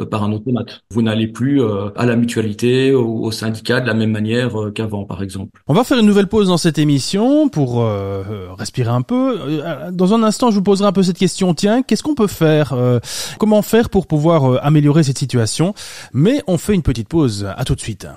Speaker 1: par un automate. Vous n'allez plus euh, à la mutualité ou au syndicat de la même manière euh, qu'avant, par exemple.
Speaker 4: On va faire une nouvelle pause dans cette émission pour euh, respirer un peu. Dans un instant, je vous poserai un peu cette question. Tiens, qu'est-ce qu'on peut faire Comment faire pour pouvoir améliorer cette situation? Mais on fait une petite pause. À tout de suite.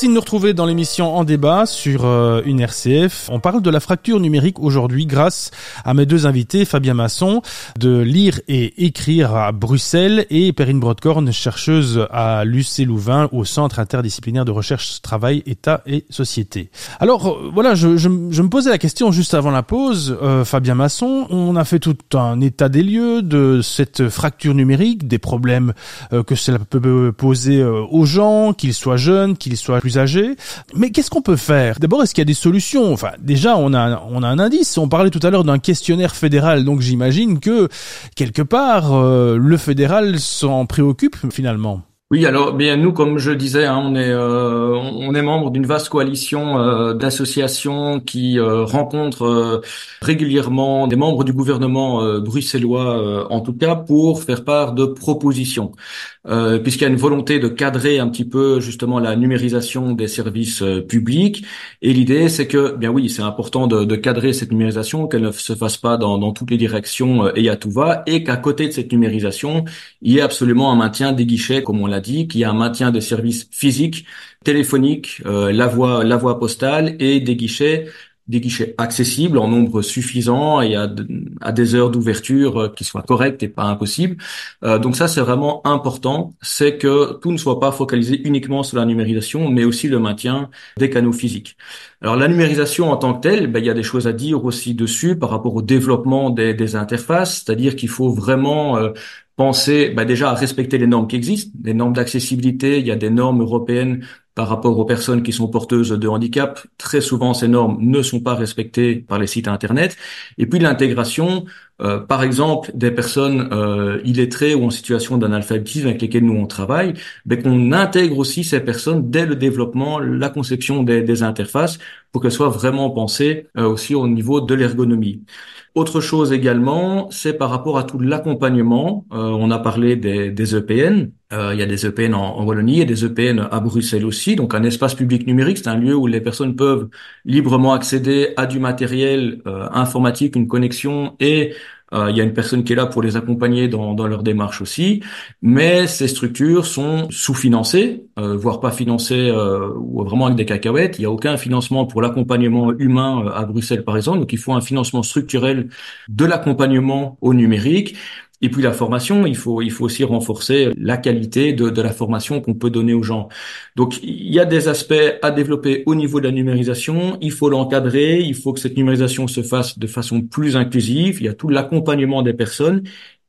Speaker 2: Merci de nous retrouver dans l'émission En débat sur euh, une RCF. On parle de la fracture numérique aujourd'hui grâce à mes deux invités, Fabien Masson de Lire et Écrire à Bruxelles et Perrine Brodkorn, chercheuse à l'UC Louvain au Centre interdisciplinaire de recherche travail, État et société. Alors euh, voilà, je, je, je, me posais la question juste avant la pause, euh, Fabien Masson, on a fait tout un état des lieux de cette fracture numérique, des problèmes euh, que cela peut poser aux gens, qu'ils soient jeunes, qu'ils soient Mais qu'est-ce qu'on peut faire? D'abord, est-ce qu'il y a des solutions? Enfin, déjà, on a, on un indice. On parlait tout à l'heure d'un questionnaire fédéral, donc j'imagine que quelque part, euh, le fédéral s'en préoccupe finalement.
Speaker 1: Oui, alors bien nous, comme je disais, hein, on est euh, on est membre d'une vaste coalition euh, d'associations qui euh, rencontrent régulièrement des membres du gouvernement bruxellois, en tout cas, pour faire part de propositions. Euh, puisqu'il y a une volonté de cadrer un petit peu justement la numérisation des services euh, publics. Et l'idée, c'est que, bien oui, c'est important de, de, cadrer cette numérisation, qu'elle ne se fasse pas dans, dans toutes les directions euh, et à tout va, et qu'à côté de cette numérisation, il y ait absolument un maintien des guichets, comme on l'a qu'il y ait un maintien des services physiques, téléphoniques, la voie, la voie postale et des guichets des guichets accessibles en nombre suffisant et à, à des heures d'ouverture euh, qui soient correctes et pas impossibles. Euh, donc ça, c'est vraiment important, c'est que tout ne soit pas focalisé uniquement sur la numérisation, mais aussi le maintien des canaux physiques. Alors la numérisation en tant que telle, ben, il y a des choses à dire aussi dessus par rapport au développement des, des interfaces, c'est-à-dire qu'il faut vraiment euh, penser ben, déjà à respecter les normes qui existent, des normes d'accessibilité, il y a des normes européennes par rapport aux personnes qui sont porteuses de handicap. Très souvent, ces normes ne sont pas respectées par les sites Internet. Et puis l'intégration, euh, par exemple, des personnes euh, illettrées ou en situation d'analphabétisme avec lesquelles nous on travaille, ben, qu'on intègre aussi ces personnes dès le développement, la conception des, des interfaces, pour qu'elles soient vraiment pensées euh, aussi au niveau de l'ergonomie. Autre chose également, c'est par rapport à tout l'accompagnement. Euh, on a parlé des, des EPN. Euh, il y a des EPN en, en, Wallonie et des EPN à Bruxelles aussi. Donc un espace public numérique, c'est un lieu où les personnes peuvent librement accéder à du matériel euh, informatique, une connexion et il y a une personne qui est là pour les accompagner dans, dans leur démarche aussi, mais ces structures sont sous-financées, euh, voire pas financées euh, ou vraiment avec des cacahuètes. Il n'y a aucun financement pour l'accompagnement humain à Bruxelles, par exemple. Donc il faut un financement structurel de l'accompagnement au numérique. Et puis la formation, il faut il faut aussi renforcer la qualité de, de la formation qu'on peut donner aux gens. Donc il y a des aspects à développer au niveau de la numérisation. Il faut l'encadrer. Il faut que cette numérisation se fasse de façon plus inclusive. Il y a tout l'accompagnement des personnes.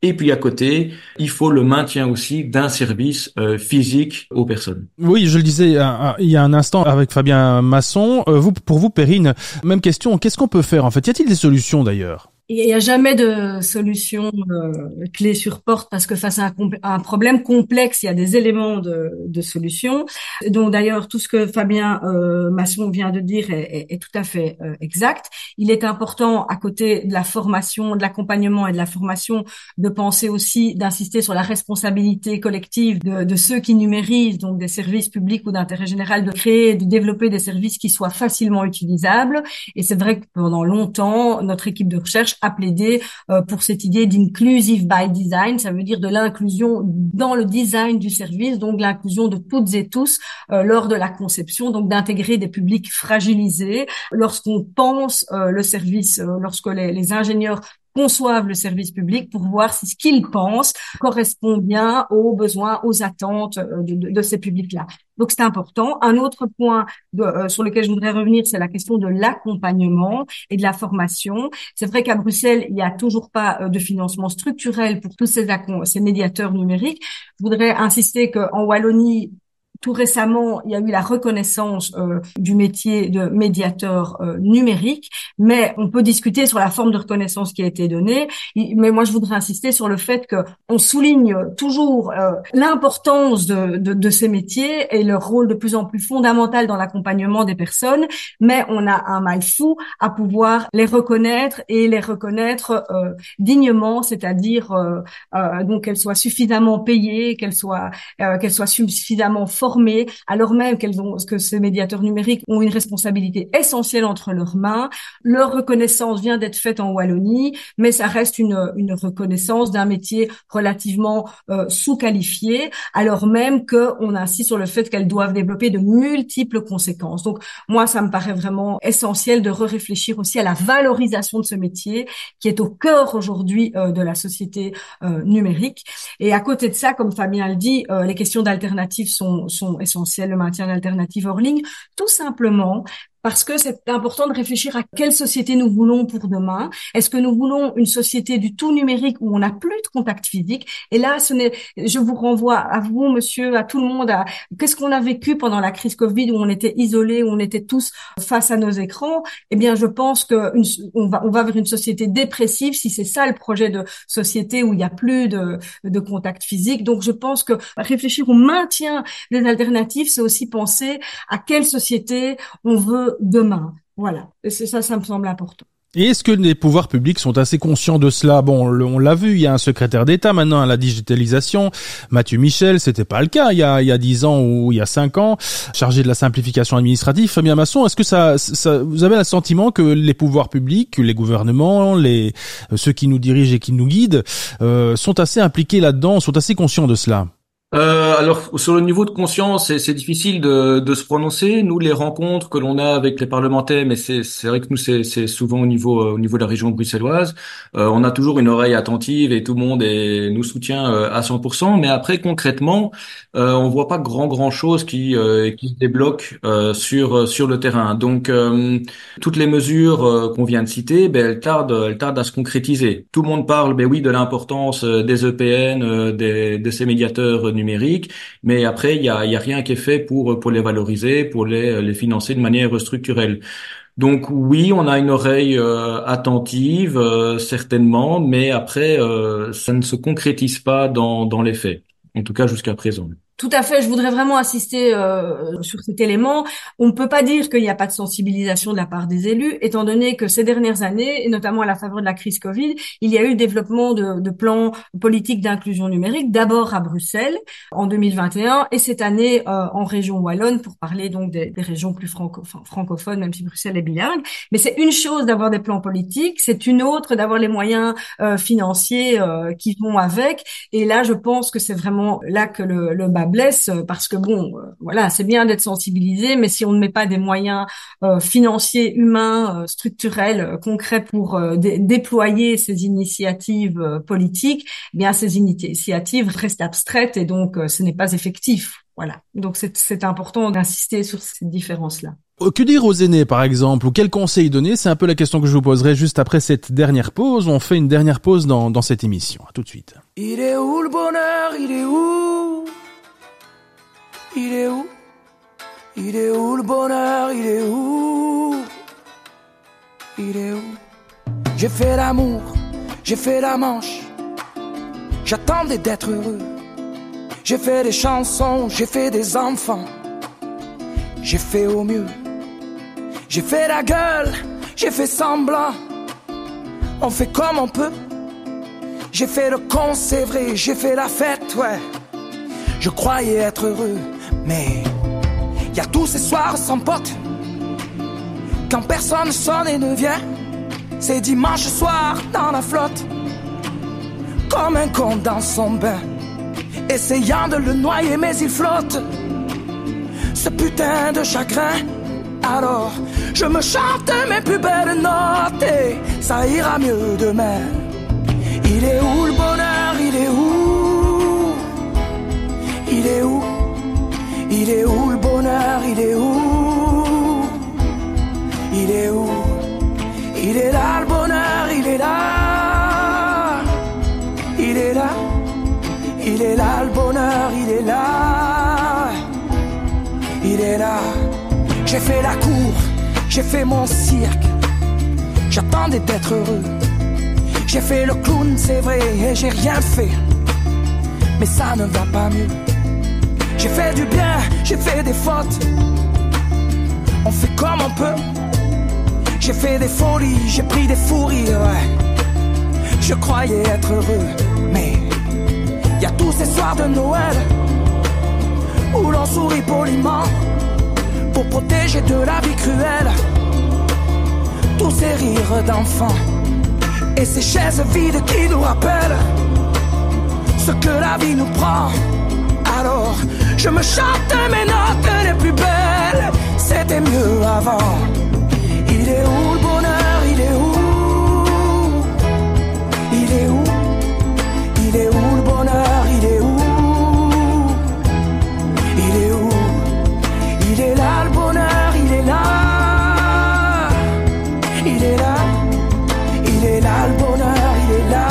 Speaker 1: Et puis à côté, il faut le maintien aussi d'un service euh, physique aux personnes.
Speaker 2: Oui, je le disais il y a un instant avec Fabien Masson. Euh, vous, pour vous, Perrine, même question. Qu'est-ce qu'on peut faire en fait? Y a-t-il des solutions d'ailleurs?
Speaker 3: Il n'y a jamais de solution euh, clé sur porte parce que face à un, un, problème complexe, il y a des éléments de, de solution. Donc d'ailleurs, tout ce que Fabien euh, Masson vient de dire est, est, est tout à fait euh, exact. Il est important, à côté de la formation, de l'accompagnement et de la formation, de penser aussi, d'insister sur la responsabilité collective de, de, ceux qui numérisent, donc des services publics ou d'intérêt général, de créer, de développer des services qui soient facilement utilisables. Et c'est vrai que pendant longtemps, notre équipe de recherche a plaidé euh, pour cette idée d'inclusive by design, ça veut dire de l'inclusion dans le design du service, donc l'inclusion de toutes et tous euh, lors de la conception, donc d'intégrer des publics fragilisés. Lorsqu'on pense euh, le service, lorsque les, ingénieurs conçoivent le service public pour voir si ce qu'ils pensent correspond bien aux besoins, aux attentes de ces publics-là. Donc c'est important. Un autre point euh, sur lequel je voudrais revenir, c'est la question de l'accompagnement et de la formation. C'est vrai qu'à Bruxelles, il n'y a toujours pas euh, de financement structurel pour tous ces médiateurs numériques. Je voudrais insister qu'en Wallonie, tout récemment, il y a eu la reconnaissance euh, du métier de médiateur euh, numérique, mais on peut discuter sur la forme de reconnaissance qui a été donnée. Mais moi, je voudrais insister sur le fait que on souligne toujours euh, l'importance de, de, de, ces métiers et leur rôle de plus en plus fondamental dans l'accompagnement des personnes, mais on a un mal fou à pouvoir les reconnaître et les reconnaître euh, dignement, c'est-à-dire donc qu'elles soient suffisamment payées, qu'elles soient qu'elles soient suffisamment fortes alors même qu'elles ont, que ces médiateurs numériques ont une responsabilité essentielle entre leurs mains. Leur reconnaissance vient d'être faite en Wallonie, mais ça reste une, une reconnaissance d'un métier relativement euh, sous-qualifié, alors même qu'on insiste sur le fait qu'elles doivent développer de multiples conséquences. Donc, moi, ça me paraît vraiment essentiel de réfléchir aussi à la valorisation de ce métier qui est au cœur aujourd'hui euh, de la société euh, numérique. Et à côté de ça, comme Fabien le dit, euh, les questions d'alternatives sont essentielles, le maintien d'alternatives hors ligne, tout simplement parce que c'est important de réfléchir à quelle société nous voulons pour demain. Est-ce que nous voulons une société du tout numérique où on n'a plus de contact physique? Et là, ce n'est, je vous renvoie à vous, monsieur, à tout le monde, à qu'est-ce qu'on a vécu pendant la crise Covid où on était isolés, où on était tous face à nos écrans? Eh bien, je pense que on va, on vers une société dépressive si c'est ça le projet de société où il n'y a plus de, de contact physique. Donc, je pense que réfléchir au maintien des alternatives, c'est aussi penser à quelle société on veut demain. Voilà. C'est ça, ça me semble important.
Speaker 2: Et est-ce que les pouvoirs publics sont assez conscients de cela? Bon, on l'a vu, il y a un secrétaire d'État maintenant à la digitalisation, Mathieu Michel, c'était pas le cas il y a il y a 10 ans ou il y a 5 ans, chargé de la simplification administrative. Fabien Masson, est-ce que ça, ça vous avez le sentiment que les pouvoirs publics, les gouvernements, les ceux qui nous dirigent et qui nous guident euh, sont assez impliqués là-dedans, sont assez conscients de cela?
Speaker 1: Euh, alors sur le niveau de conscience, c'est difficile de, de, se prononcer. Nous, les rencontres que l'on a avec les parlementaires, mais c'est vrai que nous c'est souvent au niveau euh, au niveau de la région bruxelloise, euh, on a toujours une oreille attentive et tout le monde est, nous soutient euh, à 100%. Mais après concrètement, euh, on voit pas grand grand chose qui qui se débloque sur sur le terrain. Donc toutes les mesures qu'on vient de citer, ben elles tardent elles tardent à se concrétiser. Tout le monde parle, ben oui, de l'importance des EPN, des de ces médiateurs numérique, mais après il y a, rien qui est fait pour les valoriser, pour les les financer de manière structurelle. Donc oui, on a une oreille euh, attentive, euh, certainement, mais après, euh, ça ne se concrétise pas dans, dans les faits, en tout cas jusqu'à présent.
Speaker 3: Tout à fait. Je voudrais vraiment insister euh, sur cet élément. On ne peut pas dire qu'il n'y a pas de sensibilisation de la part des élus, étant donné que ces dernières années, et notamment à la faveur de la crise Covid, il y a eu le développement de, de plans politiques d'inclusion numérique, d'abord à Bruxelles en 2021, et cette année euh, en région wallonne, pour parler donc des, des régions plus franco francophones, même si Bruxelles est bilingue. Mais c'est une chose d'avoir des plans politiques, c'est une autre d'avoir les moyens euh, financiers euh, qui vont avec. Et là, je pense que c'est vraiment là que le, le blesse euh, parce que bon, euh, voilà, c'est bien d'être sensibilisé, mais si on ne met pas des moyens euh, financiers, humains, structurels, concrets pour déployer ces initiatives politiques, eh bien ces initiatives restent abstraites et donc ce n'est pas effectif. Voilà. Donc c'est important d'insister sur cette différence-là.
Speaker 2: Que dire aux aînés, par exemple, ou quels conseils donner? C'est un peu la question que je vous poserai juste après cette dernière pause. On fait une dernière pause dans, dans cette émission. À tout de suite.
Speaker 5: Il est où le bonheur? Il est où? Il est où? Il est où le bonheur? Il est où? Il est où? J'ai fait l'amour, j'ai fait la manche. J'attendais d'être heureux. J'ai fait des chansons, j'ai fait des enfants. J'ai fait au mieux. J'ai fait la gueule, j'ai fait semblant. On fait comme on peut. J'ai fait le con, c'est vrai, j'ai fait la fête, ouais. Je croyais être heureux, mais y a tous ces soirs sans pote. Quand personne sonne et ne vient, c'est dimanche soir dans la flotte. Comme un con dans son bain, essayant de le noyer, mais il flotte. Ce putain de chagrin. Alors, je me chante mes plus belles notes et ça ira mieux demain. Il est où le bonheur? Il est où? Il est où? Il est où le bonheur? Il est où? Il est où? Il est là le bonheur, il est là. Il est là. Il est là le bonheur, il est là. Il est là. J'ai fait la cour, j'ai fait mon cirque. J'attendais d'être heureux. J'ai fait le clown, c'est vrai, et j'ai rien fait. Mais ça ne va pas mieux. J'ai fait du bien, j'ai fait des fautes. On fait comme on peut. J'ai fait des folies, j'ai pris des fous rires. Je croyais être heureux, mais y a tous ces soirs de Noël où l'on sourit poliment pour protéger de la vie cruelle tous ces rires d'enfants et ces chaises vides qui nous rappellent ce que la vie nous prend. Alors, je me chante mes notes les plus belles, c'était mieux avant. Il est où le bonheur, il est où Il est où Il est où le bonheur, il est où Il est où Il est là le bonheur, il est là. Il est là, il est là le bonheur, il est là.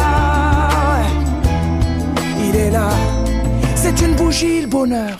Speaker 5: Il est là. C'est une bougie le bonheur.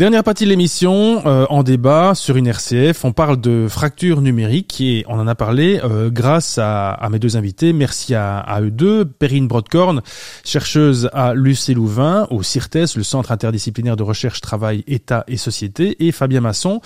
Speaker 2: Dernière partie de l'émission, euh, en débat sur une RCF, on parle de fracture numérique et on en a parlé euh, grâce à, à mes deux invités. Merci à, à eux deux. Perrine Brodkorn, chercheuse à l'UC Louvain, au CIRTES, le Centre interdisciplinaire de recherche, travail, État et société, et Fabien Masson,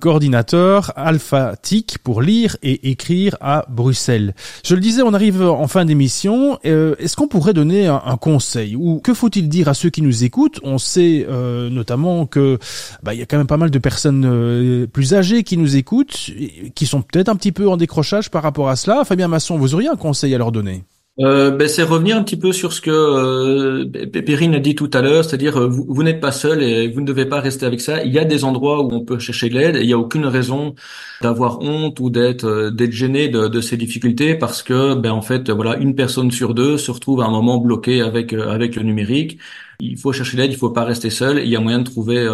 Speaker 2: coordinateur Alpha TIC pour lire et écrire à Bruxelles. Je le disais, on arrive en fin d'émission. Euh, Est-ce qu'on pourrait donner un, un conseil? Ou que faut-il dire à ceux qui nous écoutent? On sait euh, notamment que bah, il y a quand même pas mal de personnes euh, plus âgées qui nous écoutent, qui sont peut-être un petit peu en décrochage par rapport à cela. Fabien Masson, vous auriez un conseil à leur donner?
Speaker 1: Euh, ben, c'est revenir un petit peu sur ce que euh, Perrine a dit tout à l'heure, c'est-à-dire euh, vous, n'êtes pas seul et vous ne devez pas rester avec ça. Il y a des endroits où on peut chercher de l'aide et il n'y a aucune raison d'avoir honte ou d'être euh, d'être gêné de, de ces difficultés parce que ben en fait voilà une personne sur deux se retrouve à un moment bloquée avec avec le numérique. Il faut chercher l'aide, il faut pas rester seul. Il y a moyen de trouver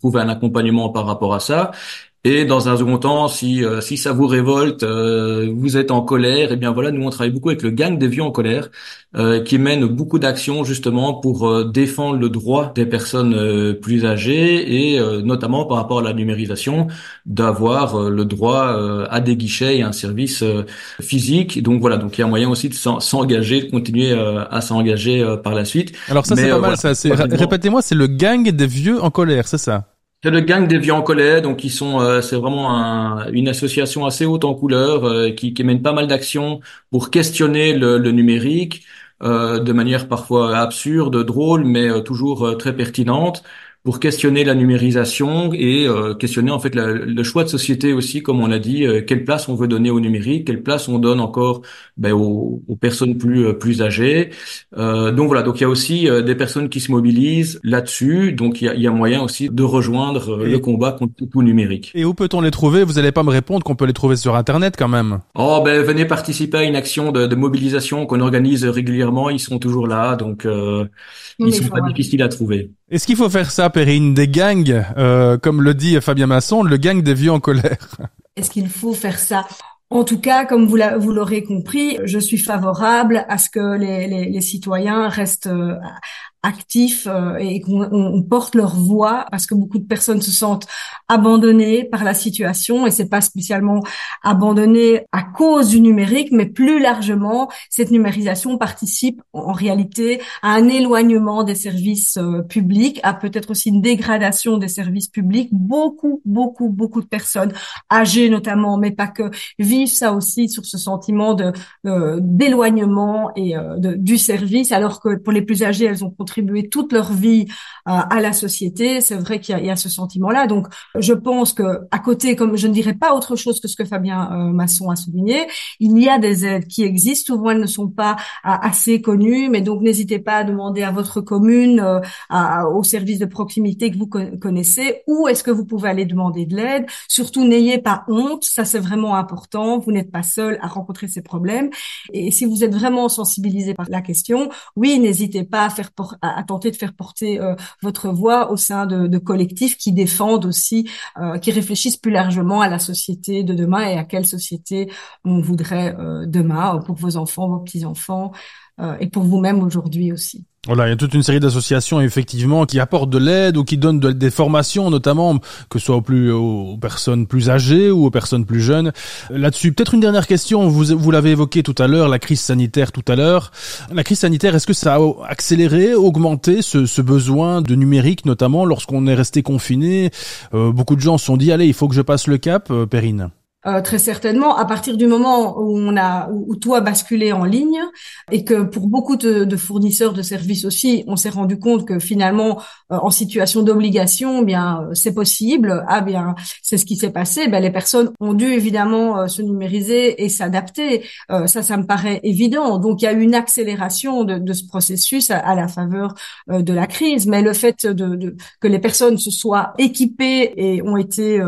Speaker 1: trouver un accompagnement par rapport à ça. Et dans un second temps, si euh, si ça vous révolte, euh, vous êtes en colère, et bien voilà, nous on travaille beaucoup avec le gang des vieux en colère, euh, qui mène beaucoup d'actions justement pour euh, défendre le droit des personnes euh, plus âgées et euh, notamment par rapport à la numérisation, d'avoir euh, le droit euh, à des guichets et un service euh, physique. Donc voilà, donc il y a moyen aussi de s'en- s'engager, de continuer euh, à s'engager euh, par la suite.
Speaker 2: Alors ça c'est pas mal.
Speaker 1: voilà.
Speaker 2: Ça, répétez-moi, c'est le gang des vieux en colère, c'est ça?
Speaker 1: C'est le gang des vieux en colère, donc sont, euh, c'est vraiment un- une association assez haute en couleur euh, qui, mène pas mal d'actions pour questionner le, numérique euh, de manière parfois absurde, drôle, mais euh, toujours très pertinente pour questionner la numérisation et euh, questionner en fait la- le choix de société aussi, comme on l'a dit, euh, quelle place on veut donner au numérique, quelle place on donne encore ben, aux, aux personnes plus euh, plus âgées. Euh, donc voilà, donc il y a aussi euh, des personnes qui se mobilisent là-dessus, donc il y a, il y a moyen aussi de rejoindre euh,
Speaker 2: Et-
Speaker 1: le combat contre tout, numérique.
Speaker 2: Et où peut-on les trouver? Vous allez pas me répondre qu'on peut les trouver sur Internet quand même.
Speaker 1: Oh ben venez participer à une action de, de mobilisation qu'on organise régulièrement, ils sont toujours là, donc euh, ils sont pas difficiles à trouver.
Speaker 2: Est-ce qu'il faut faire ça, Perrine, des gangs, euh, comme le dit Fabien Masson, le gang des vieux en colère.
Speaker 3: Est-ce qu'il faut faire ça? En tout cas, comme vous l'a- vous l'aurez compris, je suis favorable à ce que les citoyens restent euh, actifs euh, et qu'on porte leur voix parce que beaucoup de personnes se sentent abandonnées par la situation et c'est pas spécialement abandonnées à cause du numérique mais plus largement cette numérisation participe en réalité à un éloignement des services euh, publics à peut-être aussi une dégradation des services publics. Beaucoup beaucoup beaucoup de personnes âgées notamment mais pas que vivent ça aussi sur ce sentiment de euh, d'éloignement et de, du service alors que pour les plus âgés elles ont contribué toute leur vie euh, à la société. C'est vrai qu'il y, a ce sentiment-là. Donc, je pense que à côté, comme je ne dirais pas autre chose que ce que Fabien euh, Masson a souligné, il y a des aides qui existent. Souvent, elles ne sont pas euh, assez connues, mais donc n'hésitez pas à demander à votre commune, au service de proximité que vous connaissez, où est-ce que vous pouvez aller demander de l'aide. Surtout, n'ayez pas honte. Ça, c'est vraiment important. Vous n'êtes pas seul à rencontrer ces problèmes. Et si vous êtes vraiment sensibilisé par la question, oui, n'hésitez pas à faire à, tenter de faire porter euh, votre voix au sein de, de, collectifs qui défendent aussi, euh, qui réfléchissent plus largement à la société de demain et à quelle société on voudrait euh, demain pour vos enfants, vos petits-enfants et pour vous-même aujourd'hui aussi.
Speaker 2: Voilà, il y a toute une série d'associations effectivement qui apportent de l'aide ou qui donnent des formations, notamment que ce soit aux, plus, aux personnes plus âgées ou aux personnes plus jeunes. Là-dessus, peut-être une dernière question. Vous, vous l'avez évoqué tout à l'heure, la crise sanitaire tout à l'heure. La crise sanitaire, est-ce que ça a accéléré, augmenté ce, ce besoin de numérique, notamment lorsqu'on est resté confiné? Euh, Beaucoup de gens se sont dit allez, il faut que je passe le cap, euh, Perrine.
Speaker 3: Euh, très certainement, à partir du moment où on a où, tout a basculé en ligne et que pour beaucoup de, fournisseurs de services aussi, on s'est rendu compte que finalement, euh, en situation d'obligation, eh bien euh, c'est possible. Ah bien, c'est ce qui s'est passé. Ben, les personnes ont dû évidemment se numériser et s'adapter. ça, ça me paraît évident. Donc il y a eu une accélération de, de ce processus à, la faveur de la crise. Mais le fait de, de, que les personnes se soient équipées et ont été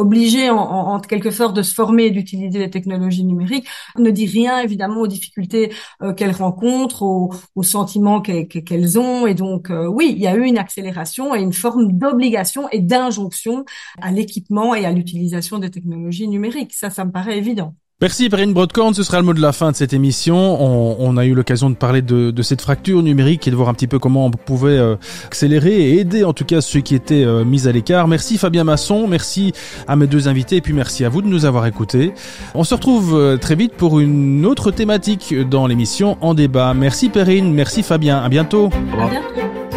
Speaker 3: obligés en, en, quelque sorte de se former et d'utiliser les technologies numériques ne dit rien évidemment aux difficultés euh, qu'elles rencontrent, aux, sentiments qu'elles ont et donc euh, oui, il y a eu une accélération et une forme d'obligation et d'injonction à l'équipement et à l'utilisation des technologies numériques. Ça, ça me paraît évident.
Speaker 2: Merci Perrine Broadcorn, ce sera le mot de la fin de cette émission. On, on a eu l'occasion de parler de, de, cette fracture numérique et de voir un petit peu comment on pouvait euh, accélérer et aider en tout cas ceux qui étaient euh, mis à l'écart. Merci Fabien Masson, merci à mes deux invités et puis merci à vous de nous avoir écoutés. On se retrouve euh, très vite pour une autre thématique dans l'émission En débat. Merci Perrine, merci Fabien, à bientôt.
Speaker 3: À bientôt.